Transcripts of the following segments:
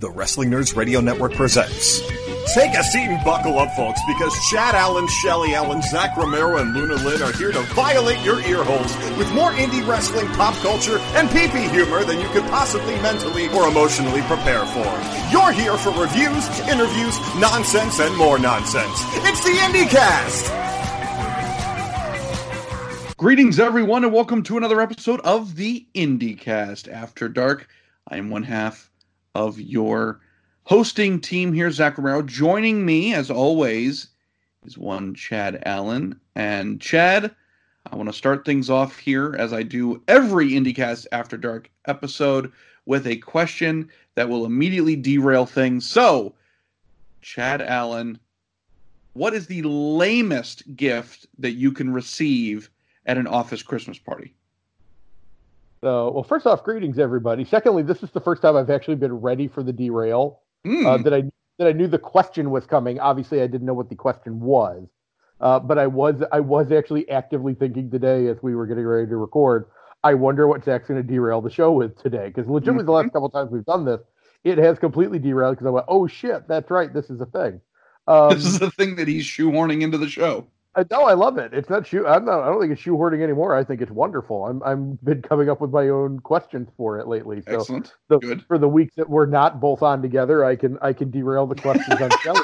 The Wrestling Nerds Radio Network presents. Take a seat and buckle up, folks, because Chad Allen, Shelly Allen, Zach Romero, and Luna Lynn are here to violate your ear holes with more indie wrestling, pop culture, and pee-pee humor than you could possibly mentally or emotionally prepare for. You're here for reviews, interviews, nonsense, and more nonsense. It's the IndieCast! Greetings, everyone, and welcome to another episode of the IndieCast After Dark. I am one half of your hosting team here, Zach Romero. Joining me, as always, is one Chad Allen. And Chad, I want to start things off here, as I do every IndieCast After Dark episode, with a question that will immediately derail things. So, Chad Allen, what is the lamest gift that you can receive at an office Christmas party? So, well, first off, greetings everybody. Secondly, this is the first time I've actually been ready for the derail. Mm. Uh, that I that I knew the question was coming. Obviously, I didn't know what the question was, uh, but I was I was actually actively thinking today as we were getting ready to record. I wonder what Zach's going to derail the show with today because legitimately the last couple times we've done this, it has completely derailed because I went, oh shit, that's right, this is a thing. Um, this is the thing that he's shoehorning into the show. I, no, I love it. It's not shoe. I'm not. I don't think it's shoehorning anymore. I think it's wonderful. I'm. I'm been coming up with my own questions for it lately. So Excellent. the, Good. for the weeks that we're not both on together, I can I can derail the questions on.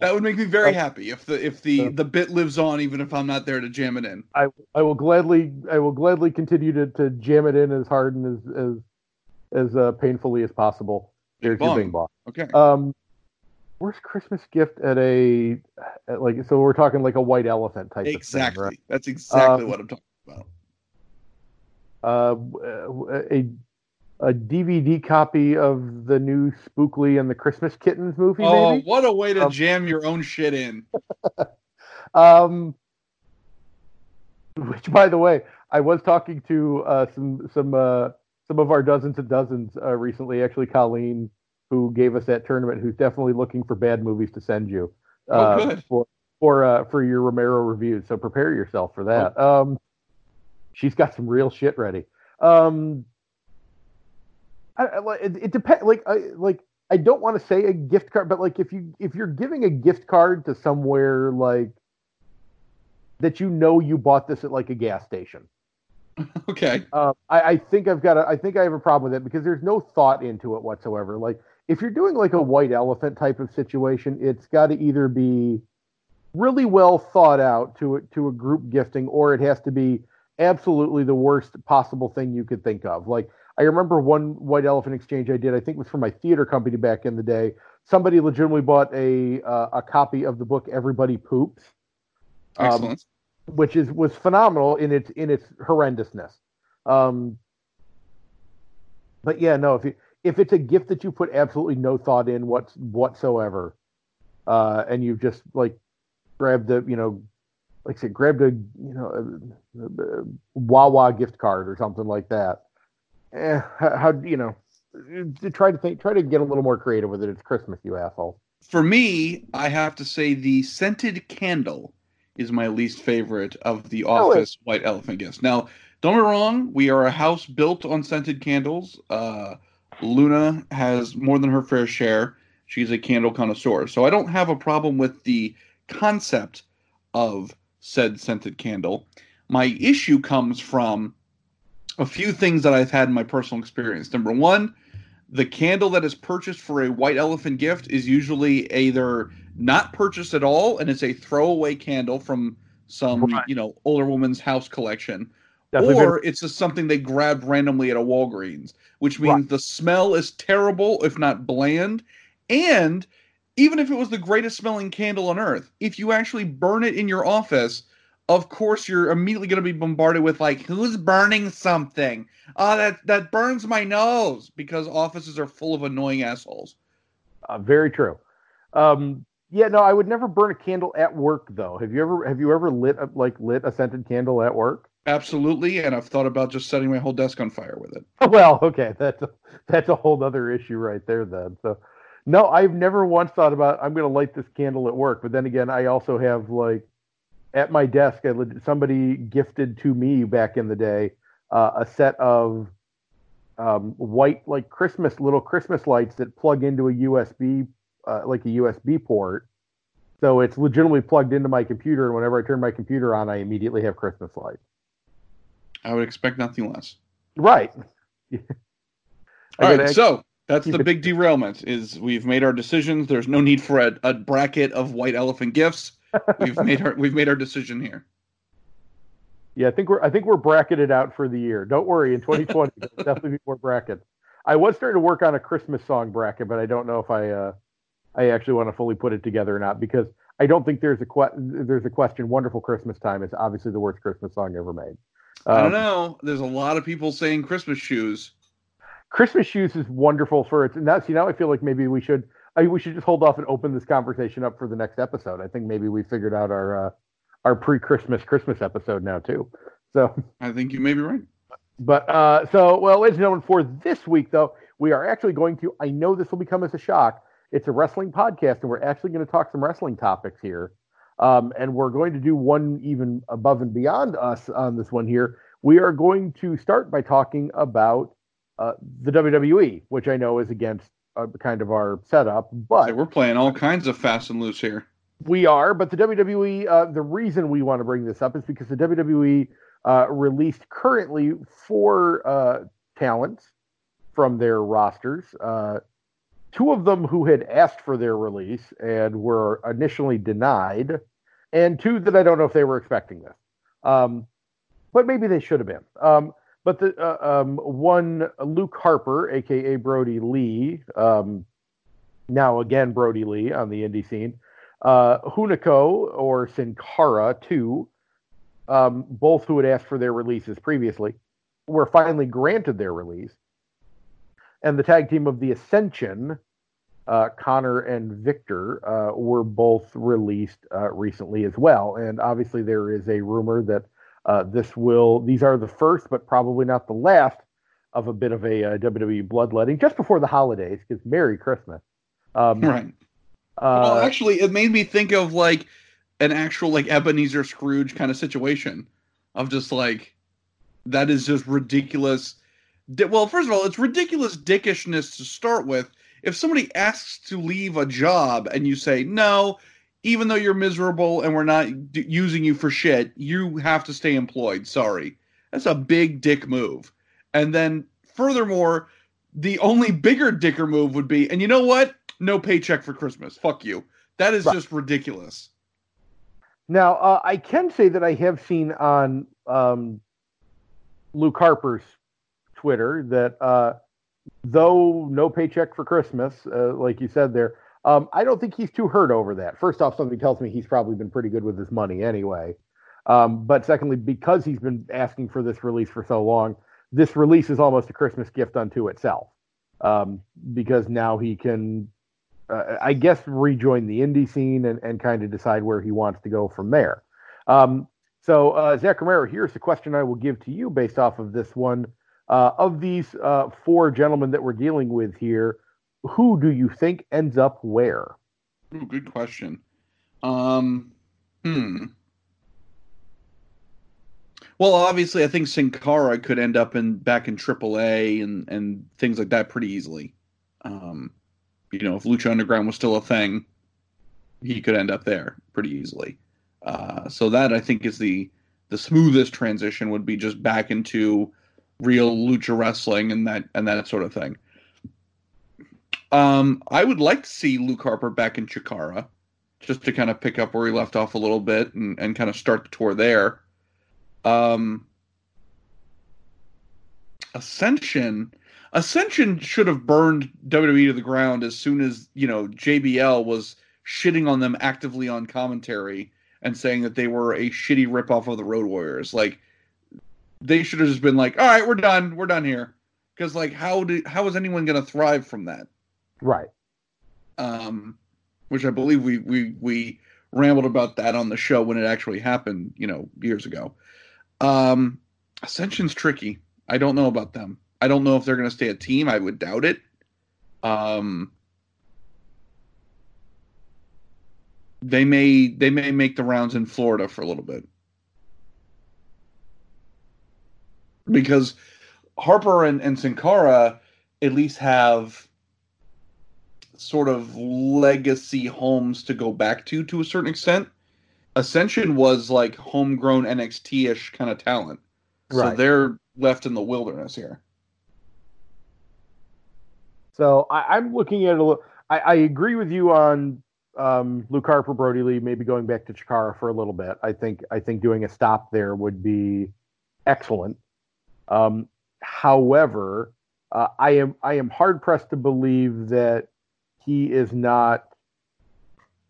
That would make me very Uh, happy if the if the uh, the bit lives on, even if I'm not there to jam it in. I I will gladly I will gladly continue to, to jam it in as hard and as as as uh, painfully as possible. There's your bong. bing bong. Okay. Um, worst Christmas gift at a at like so we're talking like a white elephant type exactly. of thing, That's exactly Um, what I'm talking about. Uh, a a DVD copy of the new Spookley and the Christmas Kittens movie, Oh, maybe. what a way to Um, jam your own shit in. Um, which, by the way, I was talking to uh, some some uh, some of our dozens and dozens uh, recently. Actually, Colleen, who gave us that tournament, who's definitely looking for bad movies to send you Oh, uh, good. for for uh, for your Romero reviews. So prepare yourself for that. Oh. Um, she's got some real shit ready. Um, I, I, it, it depends. Like I like I don't want to say a gift card, but like if you if you're giving a gift card to somewhere like that you know you bought this at like a gas station. Okay. Uh, I, I think I've got a, I think I have a problem with it because there's no thought into it whatsoever. Like if you're doing like a white elephant type of situation, it's got to either be really well thought out to a, to a group gifting, or it has to be absolutely the worst possible thing you could think of. Like I remember one white elephant exchange I did. I think it was for my theater company back in the day. Somebody legitimately bought a uh, a copy of the book Everybody Poops Um, which is was phenomenal in its in its horrendousness. Um, but yeah, no, if you if it's a gift that you put absolutely no thought in what whatsoever, uh, and you've just like grabbed the you know, like I said, grabbed a you know a, a Wawa gift card or something like that. Eh, how, how you know? Try to think. Try to get a little more creative with it. It's Christmas, you asshole. For me, I have to say the scented candle is my least favorite of the office white elephant gifts. Now, don't get me wrong, we are a house built on scented candles. Uh, Luna has more than her fair share. She's a candle connoisseur. So I don't have a problem with the concept of said scented candle. My issue comes from a few things that I've had in my personal experience. Number one, the candle that is purchased for a white elephant gift is usually either not purchased at all and it's a throwaway candle from some Right. you know older woman's house collection Definitely been- or it's just something they grabbed randomly at a Walgreens, which means Right. the smell is terrible, if not bland. And even if it was the greatest smelling candle on earth, if you actually burn it in your office, of course you're immediately going to be bombarded with like, "Who's burning something? Oh, that that burns my nose," because offices are full of annoying assholes. Uh, very true. Um, yeah, no, I would never burn a candle at work though. Have you ever have you ever lit a, like lit a scented candle at work? Absolutely, and I've thought about just setting my whole desk on fire with it. Well, okay, that's a, that's a whole other issue right there then. So, no, I've never once thought about I'm going to light this candle at work. But then again, I also have like at my desk, I, somebody gifted to me back in the day uh, a set of um, white like Christmas little Christmas lights that plug into a USB uh, like a USB port. So it's legitimately plugged into my computer, and whenever I turn my computer on, I immediately have Christmas lights. I would expect nothing less. Right. All right, so that's the big derailment. Is we've made our decisions. There's no need for a, a bracket of white elephant gifts. We've made our we've made our decision here. Yeah, I think we're I think we're bracketed out for the year. Don't worry, in 2020 there'll definitely be more brackets. I was starting to work on a Christmas song bracket, but I don't know if I uh, I actually want to fully put it together or not because I don't think there's a que- there's a question. Wonderful Christmas time is obviously the worst Christmas song ever made. Um, I don't um, know. There's a lot of people saying Christmas shoes. Christmas shoes is wonderful for it. And now, see, now I feel like maybe we should I, we should just hold off and open this conversation up for the next episode. I think maybe we figured out our uh, our pre-Christmas Christmas episode now too. So I think you may be right. But uh, so well, ladies and gentlemen, for this week though, we are actually going to. I know this will become as a shock. It's a wrestling podcast, and we're actually going to talk some wrestling topics here. Um, and we're going to do one even above and beyond us on this one here. We are going to start by talking about uh, the WWE, which I know is against uh, kind of our setup, but we're playing all kinds of fast and loose here. We are, but the WWE, uh, the reason we want to bring this up is because the WWE uh, released currently four uh, talents from their rosters. Two of them who had asked for their release and were initially denied, and two that I don't know if they were expecting this. Um, but maybe they should have been. Um, but the uh, um, one Luke Harper, aka Brodie Lee, um, now again Brodie Lee on the indie scene, uh, Hunico or Sin Cara too, um, both who had asked for their releases previously, were finally granted their release, and the tag team of the Ascension. Uh, Konnor and Viktor uh, were both released uh, recently as well, and obviously there is a rumor that uh, this will; these are the first, but probably not the last, of a bit of a uh, WWE bloodletting just before the holidays. Because Merry Christmas, um, right? Uh, well, actually, it made me think of like an actual like Ebenezer Scrooge kind of situation of just like that is just ridiculous. Well, first of all, it's ridiculous dickishness to start with. If somebody asks to leave a job and you say no, even though you're miserable and we're not d- using you for shit, you have to stay employed. Sorry. That's a big dick move. And then furthermore, the only bigger dicker move would be, and you know what? No paycheck for Christmas. Fuck you. That is right. just ridiculous. Now, uh, I can say that I have seen on um, Luke Harper's Twitter that uh, though no paycheck for Christmas, uh, like you said there, um, I don't think he's too hurt over that. First off, something tells me he's probably been pretty good with his money anyway. Um, but secondly, because he's been asking for this release for so long, this release is almost a Christmas gift unto itself. Um, because now he can, uh, I guess, rejoin the indie scene and, and kind of decide where he wants to go from there. Um, so, uh, Zach Romero, here's the question I will give to you based off of this one. Uh, of these uh, four gentlemen that we're dealing with here, who do you think ends up where? Ooh, good question. Um, hmm. Well, obviously, I think Sin Cara could end up in back in AAA and and things like that pretty easily. Um, you know, if Lucha Underground was still a thing, he could end up there pretty easily. Uh, so that I think is the the smoothest transition would be just back into real lucha wrestling and that and that sort of thing. Um, I would like to see Luke Harper back in Chikara, just to kind of pick up where he left off a little bit and, and kind of start the tour there. Um, Ascension, Ascension should have burned WWE to the ground as soon as you know JBL was shitting on them actively on commentary and saying that they were a shitty ripoff of the Road Warriors. Like they should have just been like, "All right, we're done. We're done here." Because like, how did how is anyone going to thrive from that? Right. Um, which I believe we we we rambled about that on the show when it actually happened, you know, years ago. Um, Ascension's tricky. I don't know about them. I don't know if they're going to stay a team. I would doubt it. Um, they may they may make the rounds in Florida for a little bit because Harper and, and Sin Cara at least have sort of legacy homes to go back to to a certain extent. Ascension was like homegrown NXT ish kind of talent. Right. So they're left in the wilderness here. So I, am looking at a little. I, I agree with you on um, Luke Harper, Brodie Lee, maybe going back to Chikara for a little bit. I think I think doing a stop there would be excellent. Um, however, uh, I am I am hard pressed to believe that he is not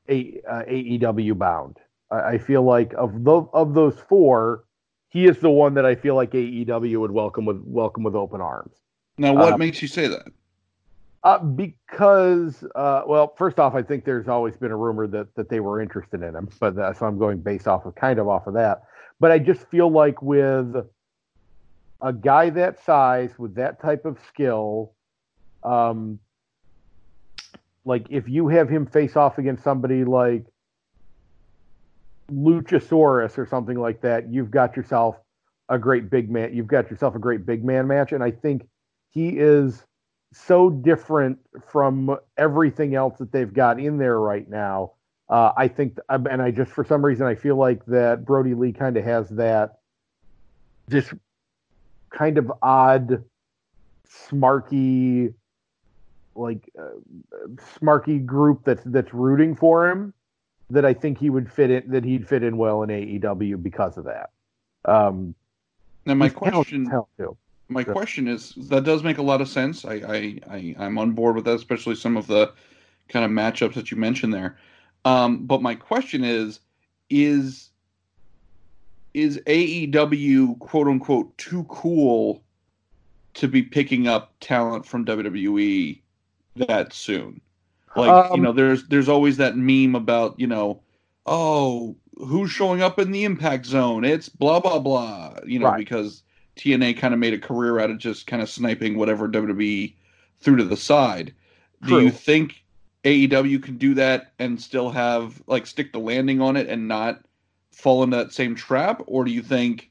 a, uh, AEW bound. I, I, feel like of the of those four, he is the one that I feel like AEW would welcome with welcome with open arms. Now, what uh, makes you say that? Uh, because, uh, well, first off, I think there's always been a rumor that that they were interested in him, but so I'm going based off of kind of off of that. But I just feel like with a guy that size, with that type of skill, um, like if you have him face off against somebody like Luchasaurus or something like that, you've got yourself a great big man. You've got yourself a great big man match, and I think he is so different from everything else that they've got in there right now. Uh, I think, and I just for some reason I feel like that Brodie Lee kind of has that this kind of odd, smarky, like uh, smarky group that's that's rooting for him. That I think he would fit in. That he'd fit in well in AEW because of that. Um, now my question. My sure. question is that does make a lot of sense. I, I, I I'm on board with that, especially some of the kind of matchups that you mentioned there. Um, but my question is, is is AEW quote unquote too cool to be picking up talent from WWE that soon? Like um, you know, there's there's always that meme about you know, oh, who's showing up in the Impact Zone? It's blah blah blah. You know, right. because TNA kind of made a career out of just kind of sniping whatever WWE threw to the side. True. Do you think AEW can do that and still have like stick the landing on it and not fall into that same trap, or do you think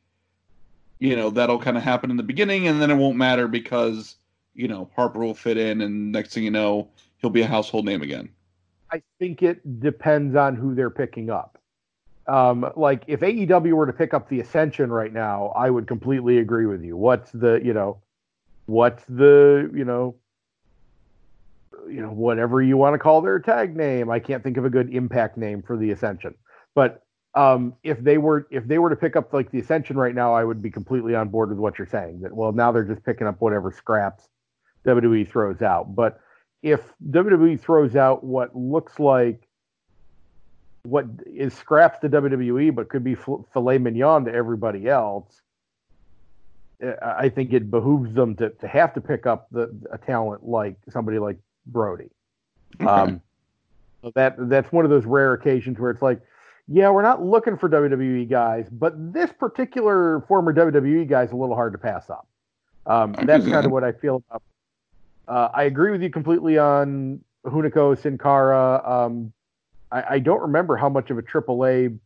you know that'll kind of happen in the beginning and then it won't matter because you know Harper will fit in and next thing you know he'll be a household name again? I think it depends on who they're picking up. Um, like if AEW were to pick up the Ascension right now, I would completely agree with you. What's the you know, what's the you know, you know whatever you want to call their tag name. I can't think of a good Impact name for the Ascension, but um, if they were if they were to pick up like the Ascension right now, I would be completely on board with what you're saying. That well now they're just picking up whatever scraps WWE throws out. But if WWE throws out what looks like what is scraps to WWE, but could be filet mignon to everybody else. Uh, I think it behooves them to, to have to pick up the a talent like somebody like Brodie. Okay. Um, that that's one of those rare occasions where it's like, yeah, we're not looking for WWE guys, but this particular former WWE guy is a little hard to pass up. Um, that's kind of what I feel about. Uh, I agree with you completely on Hunico Sin Cara. Um, I, I don't remember how much of a AAA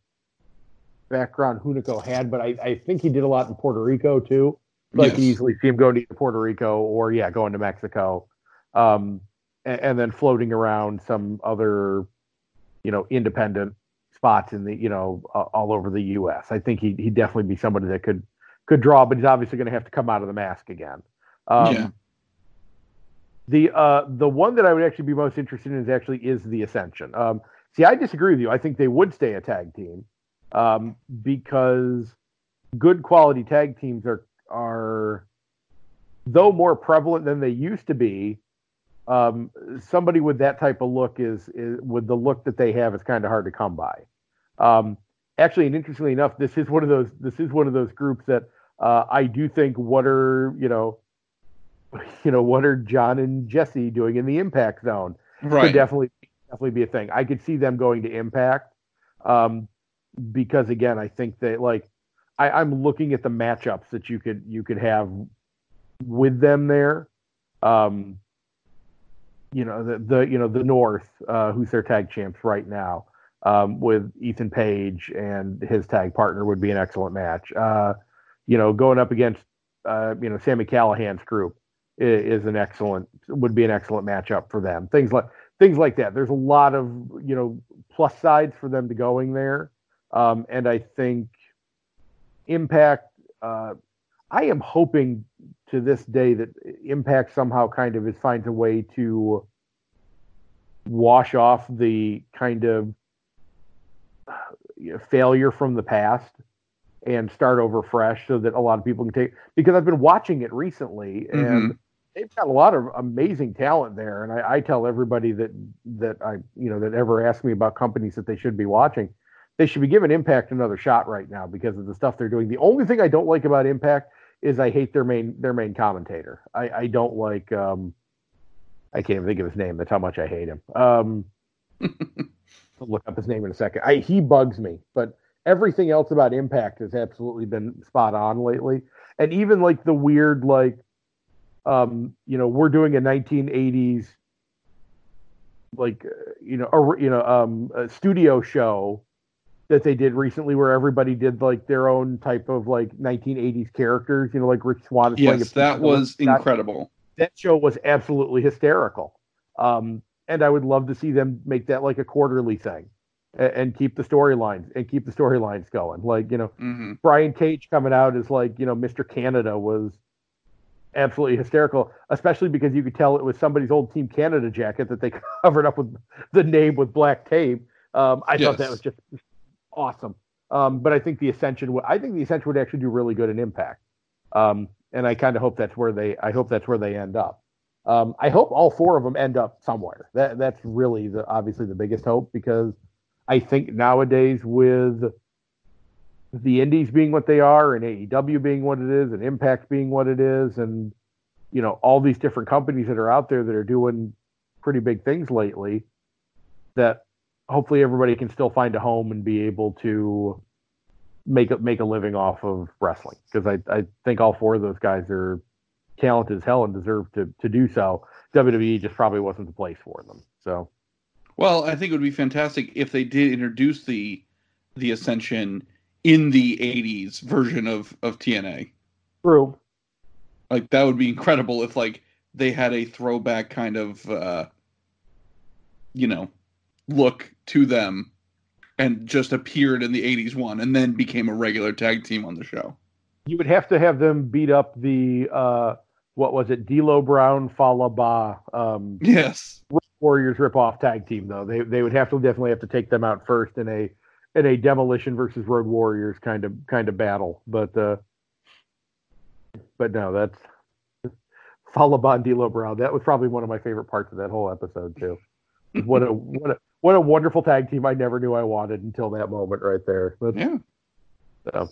background Hunico had, but I, I think he did a lot in Puerto Rico too. Like yes. easily see him going to Puerto Rico or yeah, going to Mexico, um, and, and, then floating around some other, you know, independent spots in the you know uh, all over the U.S. I think he he'd definitely be somebody that could could draw, but he's obviously going to have to come out of the mask again. Um, yeah. The uh the one that I would actually be most interested in is actually is the Ascension. Um, See, I disagree with you. I think they would stay a tag team um, because good quality tag teams are are though more prevalent than they used to be. Um, somebody with that type of look is, is with the look that they have is kind of hard to come by. Um, actually, and interestingly enough, this is one of those this is one of those groups that uh, I do think what are you know you know what are John and Jesse doing in the impact zone right. could definitely definitely be a thing. I could see them going to Impact um, because again, I think that like I, I'm looking at the matchups that you could you could have with them there. Um, you know the, the you know the North, uh, who's their tag champs right now, um, with Ethan Page and his tag partner would be an excellent match. Uh, you know, going up against uh, you know Sami Callihan's group is, an excellent would be an excellent matchup for them. Things like things like that. There's a lot of you know plus sides for them to going there, um, and I think Impact. Uh, I am hoping to this day that Impact somehow kind of finds a way to wash off the kind of failure from the past and start over fresh so that a lot of people can take because I've been watching it recently and mm-hmm. they've got a lot of amazing talent there and I, I, tell everybody that that I you know that ever ask me about companies that they should be watching they should be giving Impact another shot right now because of the stuff they're doing. The only thing I don't like about Impact is I hate their main their main commentator. I, I don't like um I can't even think of his name. That's how much I hate him. Um look up his name in a second. I he bugs me, but everything else about Impact has absolutely been spot on lately. And even like the weird like um you know, we're doing a 1980s like uh, you know, a, you know, um a studio show that they did recently where everybody did like their own type of like 1980s characters, you know, like Rich Swann. Yes, that was incredible. That, that show was absolutely hysterical. Um, and I would love to see them make that like a quarterly thing and, and keep the storylines and keep the storylines going. Like, you know, mm-hmm. Brian Cage coming out as like, you know, Mr. Canada was absolutely hysterical, especially because you could tell it was somebody's old Team Canada jacket that they covered up with the name with black tape. Um, I yes. thought that was just awesome. Um, but I think the Ascension would I think the Ascension would actually do really good in Impact. Um, and I kind of hope that's where they I hope that's where they end up. Um, I hope all four of them end up somewhere. That that's really the obviously the biggest hope because I think nowadays with the indies being what they are and AEW being what it is and Impact being what it is and you know all these different companies that are out there that are doing pretty big things lately that hopefully everybody can still find a home and be able to make a make a living off of wrestling because I, I think all four of those guys are talented as hell and deserve to to do so. WWE just probably wasn't the place for them. So, well, I think it would be fantastic if they did introduce the the Ascension in the '80s version of of TNA. True. Like that would be incredible if like they had a throwback kind of uh you know look to them and just appeared in the 80s one and then became a regular tag team on the show. You would have to have them beat up the uh what was it, D'Lo Brown Fallah Bahh um yes. Warriors rip off tag team though. They they would have to definitely have to take them out first in a in a demolition versus road warriors kind of kind of battle. But uh but no, that's Fallah Bahh and D'Lo Brown. That was probably one of my favorite parts of that whole episode too. What a what a what a wonderful tag team I never knew I wanted until that moment right there. But, yeah. So.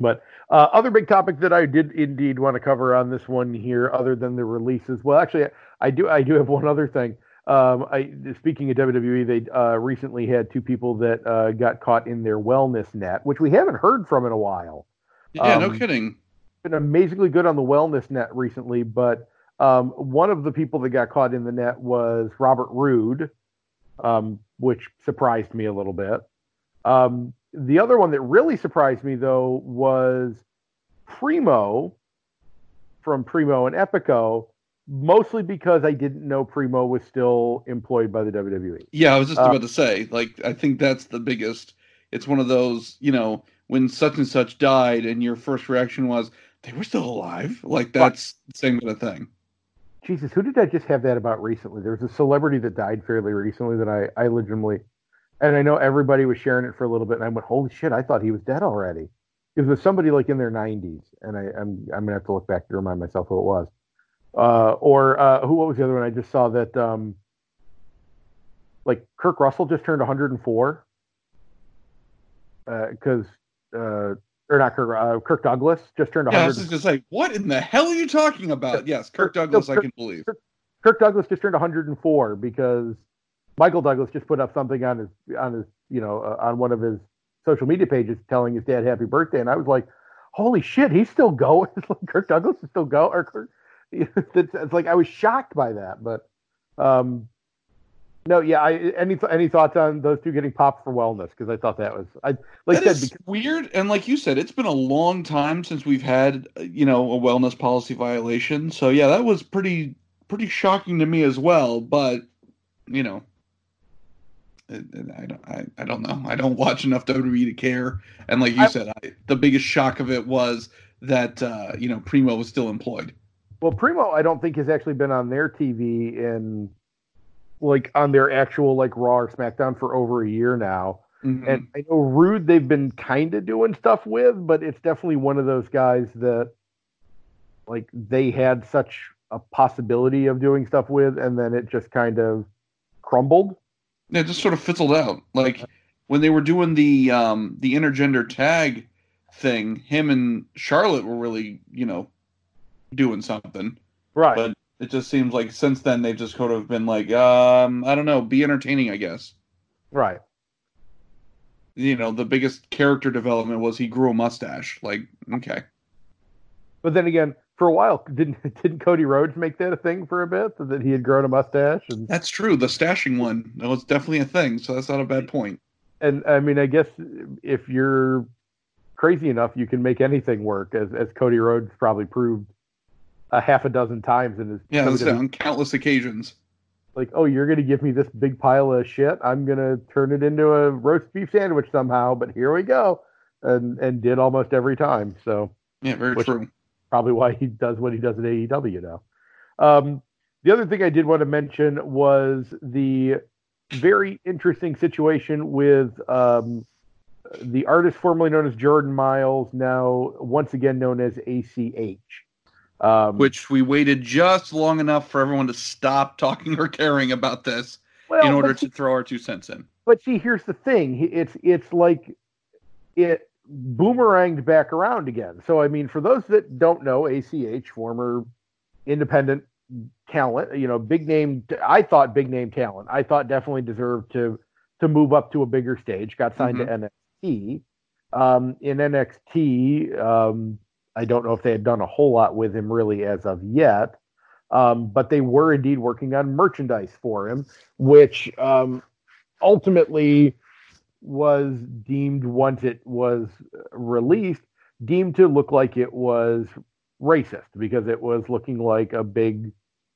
But uh, other big topic that I did indeed want to cover on this one here, other than the releases. Well, actually, I do. I do have one other thing. Um, I speaking of WWE, they uh, recently had two people that uh, got caught in their wellness net, which we haven't heard from in a while. Yeah, um, no kidding. Been amazingly good on the wellness net recently, but um, one of the people that got caught in the net was Robert Roode, um, which surprised me a little bit. The other one that really surprised me, though, was Primo from Primo and Epico, mostly because I didn't know Primo was still employed by the WWE. Yeah, I was just uh, about to say, like, I think that's the biggest. It's one of those, you know, when such and such died, and your first reaction was they were still alive. Like that's the same kind of thing. Jesus, who did I just have that about recently? There was a celebrity that died fairly recently that I, I legitimately, and I know everybody was sharing it for a little bit, and I went, "Holy shit! I thought he was dead already." It was somebody like in their 90s, and I, am I'm, I'm gonna have to look back to remind myself who it was. Uh, or uh, who? What was the other one? I just saw that. Um, like Kirk Russell just turned 104 because uh, uh or not Kirk, uh, Kirk Douglas just turned 100. Yeah, I was just gonna say, what in the hell are you talking about? Yes, Kirk, Kirk Douglas, Kirk, I can believe. Kirk, Kirk, Douglas just turned 104 because Michael Douglas just put up something on his on his you know uh, on one of his social media pages telling his dad happy birthday, and I was like, holy shit, he's still going. like Kirk Douglas is still going. Or Kirk, it's, it's like I was shocked by that, but um, No, yeah. I, any any thoughts on those two getting popped for wellness? Because I thought that was I like that said is weird, and like you said, it's been a long time since we've had you know a wellness policy violation. So yeah, that was pretty pretty shocking to me as well. But you know, I, I don't I, I don't know. I don't watch enough WWE to care. And like you I- said, I, the biggest shock of it was that uh, you know Primo was still employed. Well, Primo, I don't think has actually been on their TV in like on their actual like Raw or SmackDown for over a year now. Mhm. And I know Roode they've been kind of doing stuff with, but it's definitely one of those guys that like they had such a possibility of doing stuff with, and then it just kind of crumbled. It just sort of fizzled out. Like when they were doing the um, the intergender tag thing, him and Charlotte were really you know doing something. Right. But it just seems like since then they've just kind of been like, um, I don't know, be entertaining, I guess. right. You know, the biggest character development was he grew a mustache. Like, okay. But then again, for a while, didn't didn't Cody Rhodes make that a thing for a bit that he had grown a mustache and That's true. The stashing one, that was definitely a thing, so that's not a bad point. and I mean, I guess if you're crazy enough, you can make anything work, as as Cody Rhodes probably proved a half a dozen times in his Yeah, on countless occasions. like, oh, you're gonna give me this big pile of shit. I'm gonna turn it into a roast beef sandwich somehow. But here we go, and and did almost every time. So Yeah, very Which- true. Probably why he does what he does at AEW now. Um, the other thing I did want to mention was the very interesting situation with um, the artist formerly known as Jordan Myles, now once again known as ACH. Um, Which we waited just long enough for everyone to stop talking or caring about this well, in order to throw our two cents in. But see, here's the thing. It's it's like it boomeranged back around again. So I mean, for those that don't know, ACH, former independent talent, you know, big name. I thought big name talent. I thought definitely deserved to to move up to a bigger stage. Got signed to NXT. Um, in NXT, um, I don't know if they had done a whole lot with him really as of yet. Um, but they were indeed working on merchandise for him, which um, ultimately was deemed once it was released deemed to look like it was racist because it was looking like a big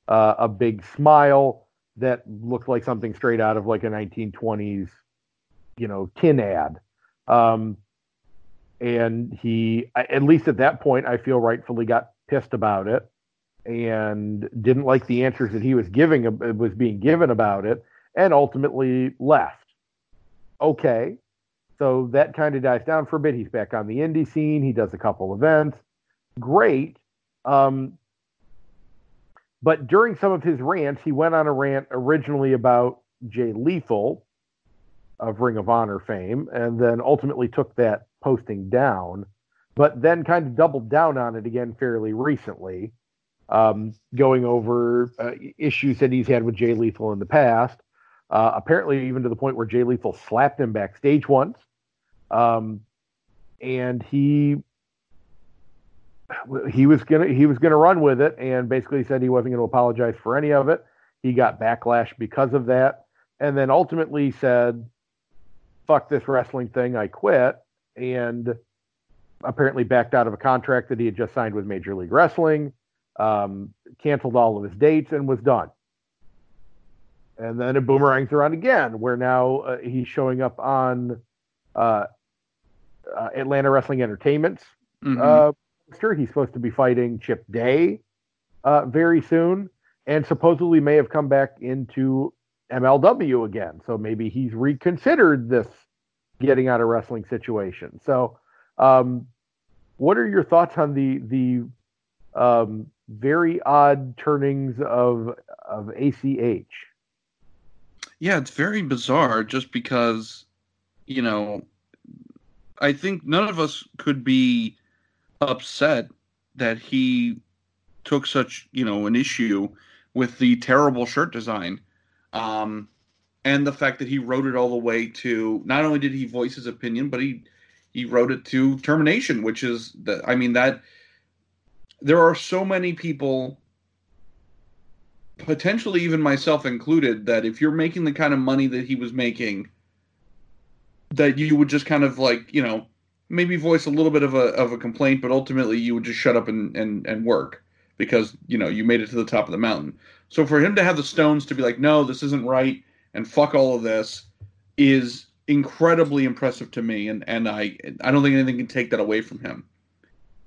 uh, a big smile that looked like something straight out of like a 1920s you know tin ad. Um, and he at least at that point i feel rightfully got pissed about it and didn't like the answers that he was giving was being given about it and ultimately left okay. So that kind of dies down for a bit. He's back on the indie scene. He does a couple events. Great. Um, but during some of his rants, he went on a rant originally about Jay Lethal of Ring of Honor fame, and then ultimately took that posting down, but then kind of doubled down on it again fairly recently, um, going over uh, issues that he's had with Jay Lethal in the past. Uh, apparently, even to the point where Jay Lethal slapped him backstage once. Um, and he he was gonna he was gonna run with it, and basically said he wasn't gonna apologize for any of it. He got backlash because of that, and then ultimately said, "Fuck this wrestling thing, I quit." And apparently backed out of a contract that he had just signed with Major League Wrestling, um, canceled all of his dates, and was done. And then it boomerangs around again, where now uh, he's showing up on uh, uh, Atlanta Wrestling Entertainment's Mhm. uh. He's supposed to be fighting Chip Day uh, very soon, and supposedly may have come back into MLW again. So maybe he's reconsidered this getting out of wrestling situation. So, um, what are your thoughts on the the um, very odd turnings of of ACH? Yeah, it's very bizarre just because, you know, I think none of us could be upset that he took such, you know, an issue with the terrible shirt design. Um, and the fact that he wrote it all the way to not only did he voice his opinion, but he he wrote it to termination, which is the I mean that there are so many people potentially even myself included, that if you're making the kind of money that he was making, that you would just kind of like, you know, maybe voice a little bit of a of a complaint, but ultimately you would just shut up and and, and work because you know you made it to the top of the mountain. So for him to have the stones to be like, no, this isn't right, and fuck all of this, is incredibly impressive to me, and and I I don't think anything can take that away from him.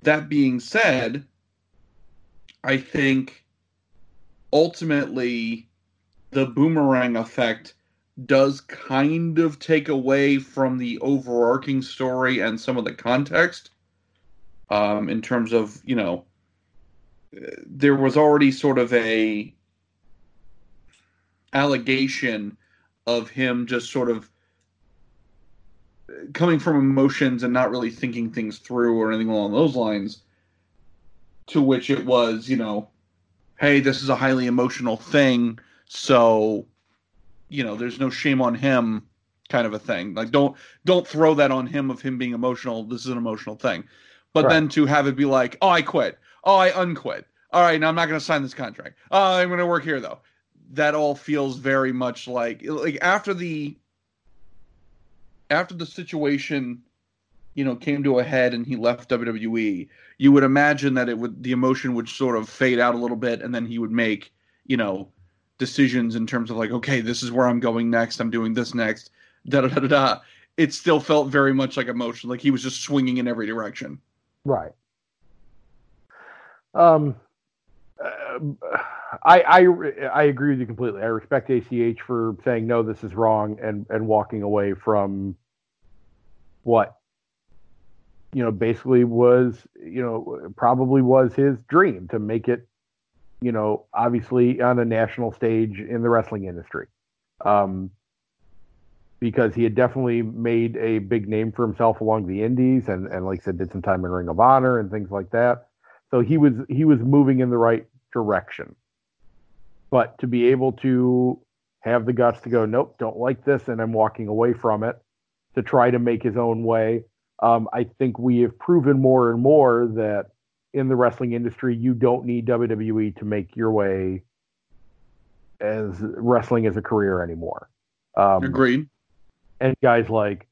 That being said, I think ultimately the boomerang effect does kind of take away from the overarching story and some of the context um, in terms of you know there was already sort of a allegation of him just sort of coming from emotions and not really thinking things through or anything along those lines to which it was you know hey this is a highly emotional thing so you know there's no shame on him kind of a thing. Like don't don't throw that on him of him being emotional. This is an emotional thing. But right. then to have it be like oh i quit. Oh i unquit. All right now i'm not going to sign this contract. Oh i'm going to work here though. That all feels very much like like after the after the situation you know came to a head and he left WWE you would imagine that it would the emotion would sort of fade out a little bit and then he would make you know decisions in terms of like okay this is where I'm going next I'm doing this next da da da da it still felt very much like emotion like he was just swinging in every direction. Right. Um uh, I, I I agree with you completely. I respect ACH for saying no, this is wrong, and and walking away from what you know basically was you know probably was his dream to make it you know obviously on a national stage in the wrestling industry um, because he had definitely made a big name for himself along the indies and and like I said did some time in Ring of Honor and things like that so he was he was moving in the right direction but to be able to have the guts to go, nope, don't like this, and I'm walking away from it to try to make his own way. Um, I think we have proven more and more that in the wrestling industry, you don't need WWE to make your way as wrestling as a career anymore. Um, Agreed. And guys like,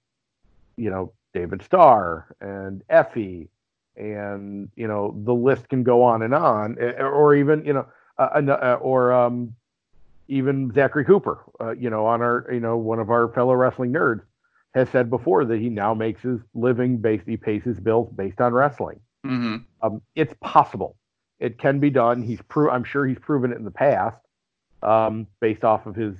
you know, David Starr and Effy, and you know, the list can go on and on, or even you know, uh, or um, even Zachary Cooper, uh, you know, on our, you know, one of our fellow wrestling nerds has said before that he now makes his living based, he pays his bills based on wrestling. Mm-hmm. Um, it's possible. It can be done. He's pro- I'm sure he's proven it in the past, um, based off of his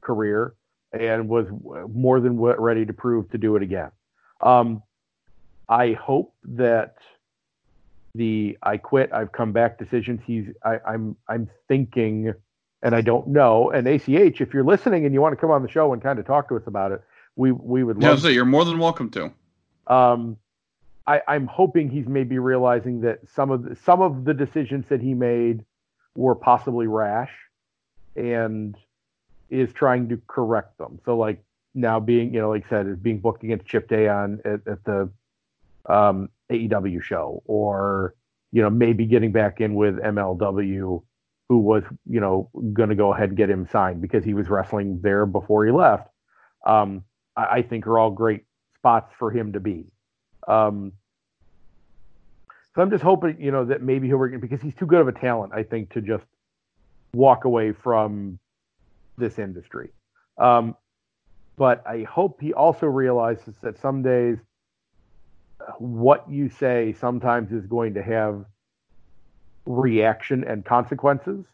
career, and was more than ready to prove to do it again. Um, I hope that the I quit, I've come back decisions. He's I, I'm I'm thinking, and I don't know. And ACH, if you're listening and you want to come on the show and kind of talk to us about it, we we would love. Yeah, so you're more than welcome to. Um, I, I'm hoping he's maybe realizing that some of the, some of the decisions that he made were possibly rash, and is trying to correct them. So like now being you know like I said is being booked against Chip Day on at, at the um, AEW show, or you know maybe getting back in with MLW, who was you know going to go ahead and get him signed because he was wrestling there before he left. Um, I, I, think are all great spots for him to be. Um, so I'm just hoping you know that maybe he'll work because he's too good of a talent, I think, to just walk away from this industry. Um, but I hope he also realizes that some days what you say sometimes is going to have reaction and consequences,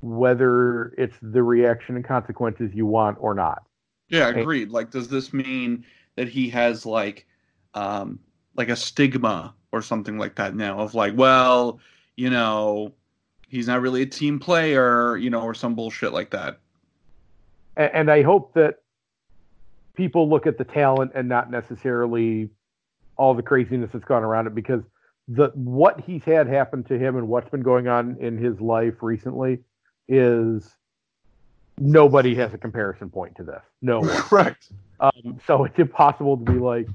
whether it's the reaction and consequences you want or not. Yeah, agreed. And, like, does this mean that he has like, um, like a stigma or something like that now of like, well, you know, he's not really a team player, you know, or some bullshit like that. And, and I hope that people look at the talent and not necessarily all the craziness that's gone around it because the what he's had happen to him and what's been going on in his life recently is nobody has a comparison point to this. No. Correct. Um, so it's impossible to be like,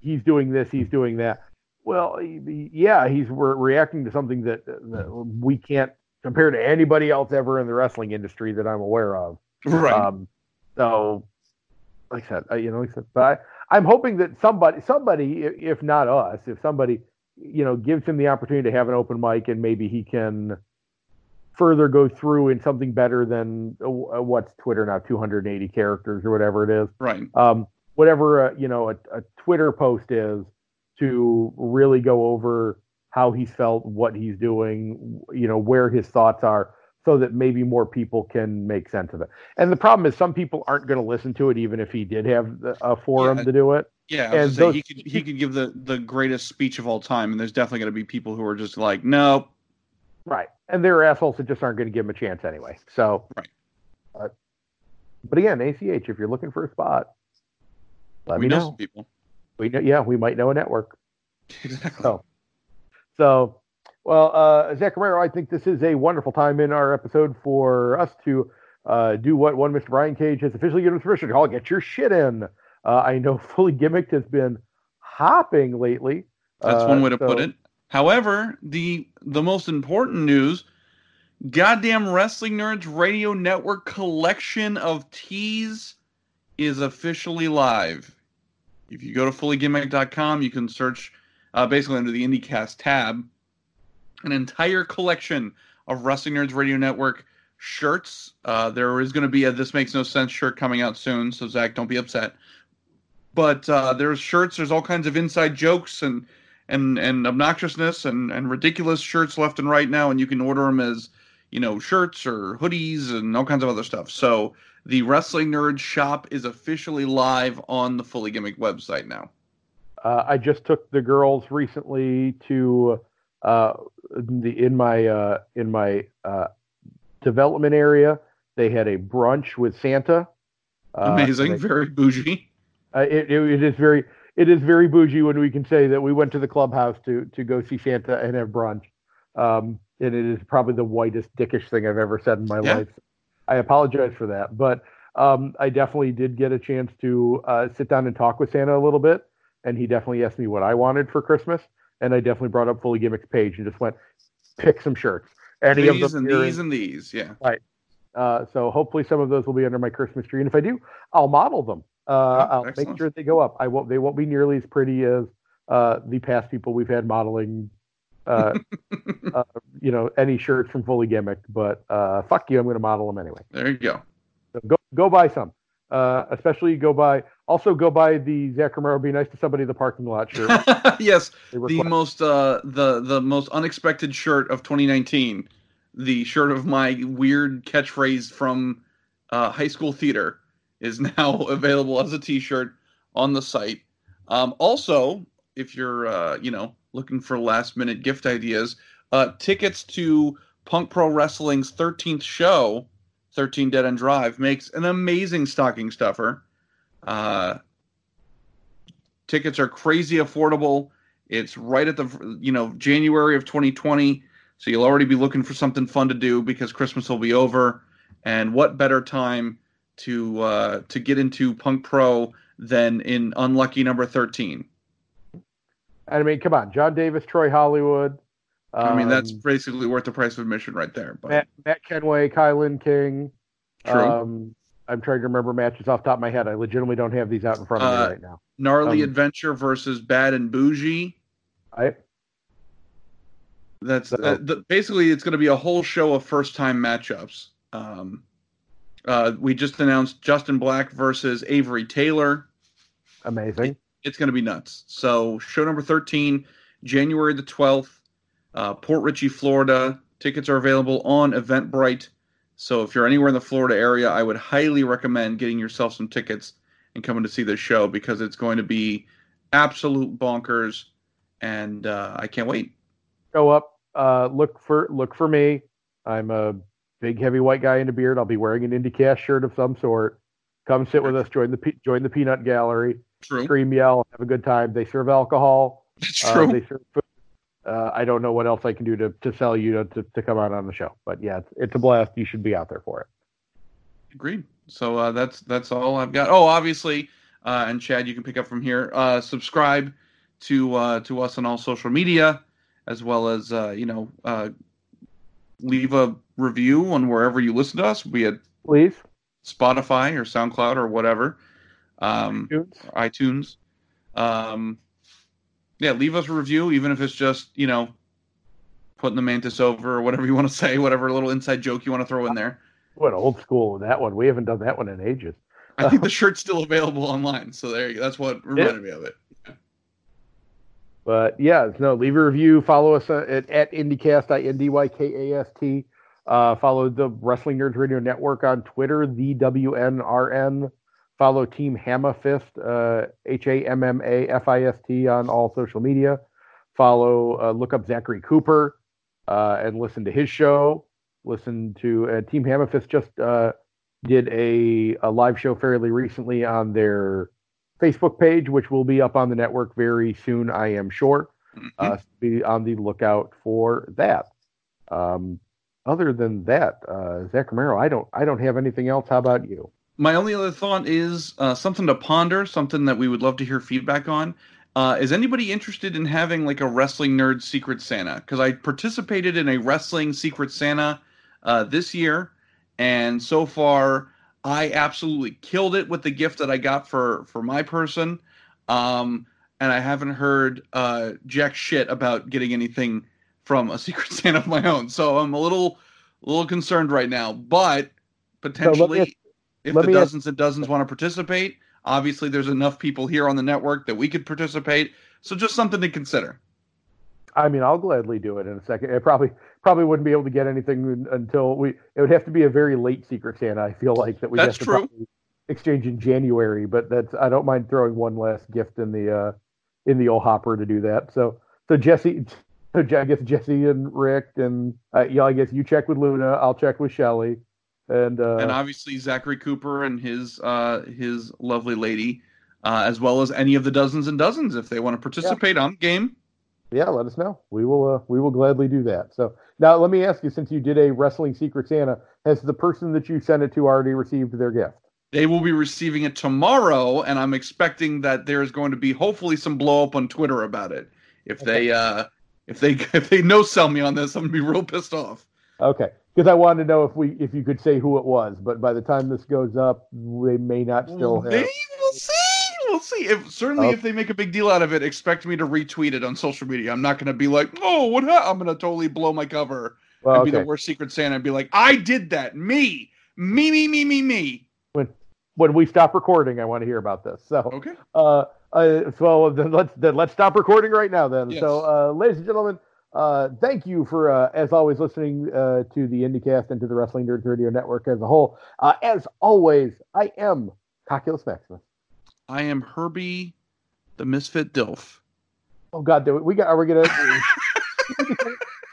he's doing this, he's doing that. Well, yeah, he's re- reacting to something that, that we can't compared to anybody else ever in the wrestling industry that I'm aware of. Right. Um, so, like I said, uh, you know, like I said, but I, I'm hoping that somebody, somebody, if not us, if somebody, you know, gives him the opportunity to have an open mic and maybe he can further go through in something better than uh, uh, what's Twitter now, 280 characters or whatever it is right. um, whatever uh, you know a, a Twitter post is to really go over how he's felt, what he's doing, you know, where his thoughts are, so that maybe more people can make sense of it. And the problem is, some people aren't going to listen to it, even if he did have the- a forum Yeah. to do it. Yeah, And gonna say, he could he could give the the greatest speech of all time, and there's definitely going to be people who are just like, no, Right. And there are assholes that just aren't going to give him a chance anyway. So, Right. Uh, but again, ACH, if you're looking for a spot, let we me know, know. some people. We know, yeah, we might know a network. Exactly. So, so well, uh, Zach Romero, I think this is a wonderful time in our episode for us to uh, do what one Mr. Brian Cage has officially given us permission to call get your shit in. Uh, I know Fully Gimmicked has been hopping lately. That's Uh, one way to put it. However, the the most important news, goddamn Wrestling Nerds Radio Network collection of teas is officially live. If you go to fullygimmick.com, you can search uh, basically under the IndyKast tab an entire collection of Wrestling Nerds Radio Network shirts. Uh, there is going to be a This Makes No Sense shirt coming out soon, so Zach, don't be upset. But uh, there's shirts, there's all kinds of inside jokes and and and obnoxiousness and and ridiculous shirts left and right now, and you can order them as you know shirts or hoodies and all kinds of other stuff. So the Wrestling Nerd shop is officially live on the Fully Gimmick website now. Uh, I just took the girls recently to uh, the in my uh, in my uh, development area. They had a brunch with Santa. Uh, Amazing, they- very bougie. Uh, it, it, it is very it is very bougie when we can say that we went to the clubhouse to to go see Santa and have brunch. Um, and it is probably the whitest dickish thing I've ever said in my Yeah. life. I apologize for that, but um, I definitely did get a chance to uh, sit down and talk with Santa a little bit, and he definitely asked me what I wanted for Christmas, and I definitely brought up Fully Gimmicks page and just went pick some shirts. Any These of them and these and these, yeah. uh, so hopefully some of those will be under my Christmas tree, and if I do, I'll model them. Uh, Oh, I'll excellent. make sure they go up. I won't. They won't be nearly as pretty as uh, the past people we've had modeling. Uh, uh, you know, any shirts from Fully Gimmick, but uh, fuck you, I'm going to model them anyway. There you go. So go go buy some. Uh, especially go buy. Also go buy the Zach Romero. Be nice to somebody in the parking lot shirt. yes, the most uh the the most unexpected shirt of 2019 the shirt of my weird catchphrase from uh, high school theater is now available as a t-shirt on the site. Um, also if you're uh, you know looking for last minute gift ideas uh, tickets to punk pro wrestling's 13th show 13 dead end drive makes an amazing stocking stuffer. Uh, tickets are crazy affordable. It's right at the you know January of 2020, so you'll already be looking for something fun to do because Christmas will be over. And what better time to uh, to get into Punk Pro than in unlucky number 13? And I mean, come on, John Davis, Troy Hollywood. I mean, that's um, basically worth the price of admission right there. But Matt, Matt Kenway, Kylon King. True. Um, I'm trying to remember matches off the top of my head. I legitimately don't have these out in front of Uh, me right now. gnarly um, adventure versus bad and bougie. I, That's So- uh, the, basically it's going to be a whole show of first time matchups. Um, uh, we just announced Justin Black versus Avery Taylor. amazing. it's going to be nuts. So, show number 13, January the 12th, uh, Port Richey, Florida. Tickets are available on Eventbrite. So, if you're anywhere in the Florida area, I would highly recommend getting yourself some tickets and coming to see this show because it's going to be absolute bonkers. And uh, I can't wait. Go up. Uh, look for look for me. I'm a big, heavy white guy in a beard. I'll be wearing an IndyKast shirt of some sort. Come sit with us. Join the join the Peanut Gallery. True. Scream, yell, have a good time. They serve alcohol. It's Uh, true. they serve food. Uh, I don't know what else I can do to, to sell you to, to, to come out on the show, but yeah, it's, it's a blast. You should be out there for it. Agreed. So uh, that's that's all I've got. Oh, obviously, uh, and Chad, you can pick up from here. Uh, subscribe to uh, to us on all social media, as well as uh, you know uh, leave a review on wherever you listen to us, be it Please. Spotify or SoundCloud or whatever, um, iTunes. iTunes. Um, yeah, leave us a review, even if it's just you know putting the mantis over or whatever you want to say, whatever little inside joke you want to throw in there. What old school that one? We haven't done that one in ages. I think the shirt's still available online, so there you go. That's what reminded me of it. But yeah, no, leave a review. Follow us uh, at, at IndyKast, I N D Y K A S T. Uh, follow the Wrestling Nerds Radio Network on Twitter, the WNRN. Follow Team Hamma Fist, uh, H A M M A F I S T on all social media. Follow, uh, look up Zachary Cooper uh, and listen to his show. Listen to uh, Team Hamma Fist just uh, did a, a live show fairly recently on their Facebook page, which will be up on the network very soon, I am sure. Mhm. Uh, be on the lookout for that. Um, other than that, uh, Zach Romero, I don't, I don't have anything else. How about you? My only other thought is uh, something to ponder, something that we would love to hear feedback on. Uh, is anybody interested in having like a wrestling nerd secret Santa? Because I participated in a wrestling secret Santa uh, this year, and so far I absolutely killed it with the gift that I got for for my person. Um, and I haven't heard uh, jack shit about getting anything from a secret Santa of my own. So I'm a little a little concerned right now, but potentially. ask- if the me ask- dozens and dozens want to participate, obviously there's enough people here on the network that we could participate. So just something to consider. I mean, I'll gladly do it in a second. It probably, probably wouldn't be able to get anything until we. It would have to be a very late Secret Santa. I feel like that we That's have to true. probably exchange in January. But that's I don't mind throwing one last gift in the uh, in the old hopper to do that. So so Jesse, so Je- I guess Jesse and Rick and uh, yeah, I guess you check with Luna. I'll check with Shelly. And uh, and obviously Zachary Cooper and his uh, his lovely lady, uh, as well as any of the dozens and dozens if they want to participate. I'm game. yeah, let us know. We will uh, we will gladly do that. So now let me ask you, since you did a wrestling Secret Santa, has the person that you sent it to already received their gift? They will be receiving it tomorrow, and I'm expecting that there's going to be hopefully some blow up on Twitter about it. If they uh, if they if they no sell me on this, I'm gonna be real pissed off. Okay, because I wanted to know if we if you could say who it was, but by the time this goes up, they may not still have. Maybe we'll see. We'll see. If certainly Oh. if they make a big deal out of it, expect me to retweet it on social media. I'm not going to be like, oh, what? Ha-? I'm going to totally blow my cover Well, be okay. the worst Secret Santa and be like, I did that. Me, me, me, me, me, me. When we stop recording, I want to hear about this. So, Okay. uh, uh, so then let's then let's stop recording right now. Then, Yes. so uh, ladies and gentlemen, uh, thank you for uh, as always listening uh, to the IndyKast and to the Wrestling Nerds Radio Network as a whole. Uh, as always, I am Coculus Maximus. I am Herbie, the Misfit Dilf. Oh God, do we, we got? Are we gonna?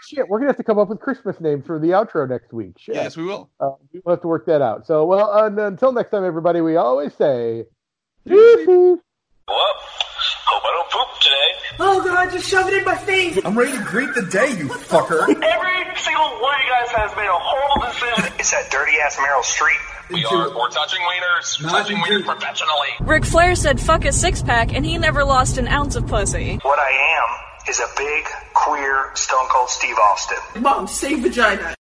Shit, we're gonna have to come up with Christmas names for the outro next week. Shit. Yes, we will. Uh, we'll have to work that out. So, well, until next time, everybody, we always say. Well, hope I don't poop today. Oh god, just shove it in my face! I'm ready to greet the day, you fucker. Every single one of you guys has made a horrible decision. It's that dirty ass Meryl Streep. We are. We're touching wieners. touching wieners professionally. Ric Flair said fuck a six pack and he never lost an ounce of pussy. What I am is a big, queer, Stone Cold Steve Austin. Mom, say vagina.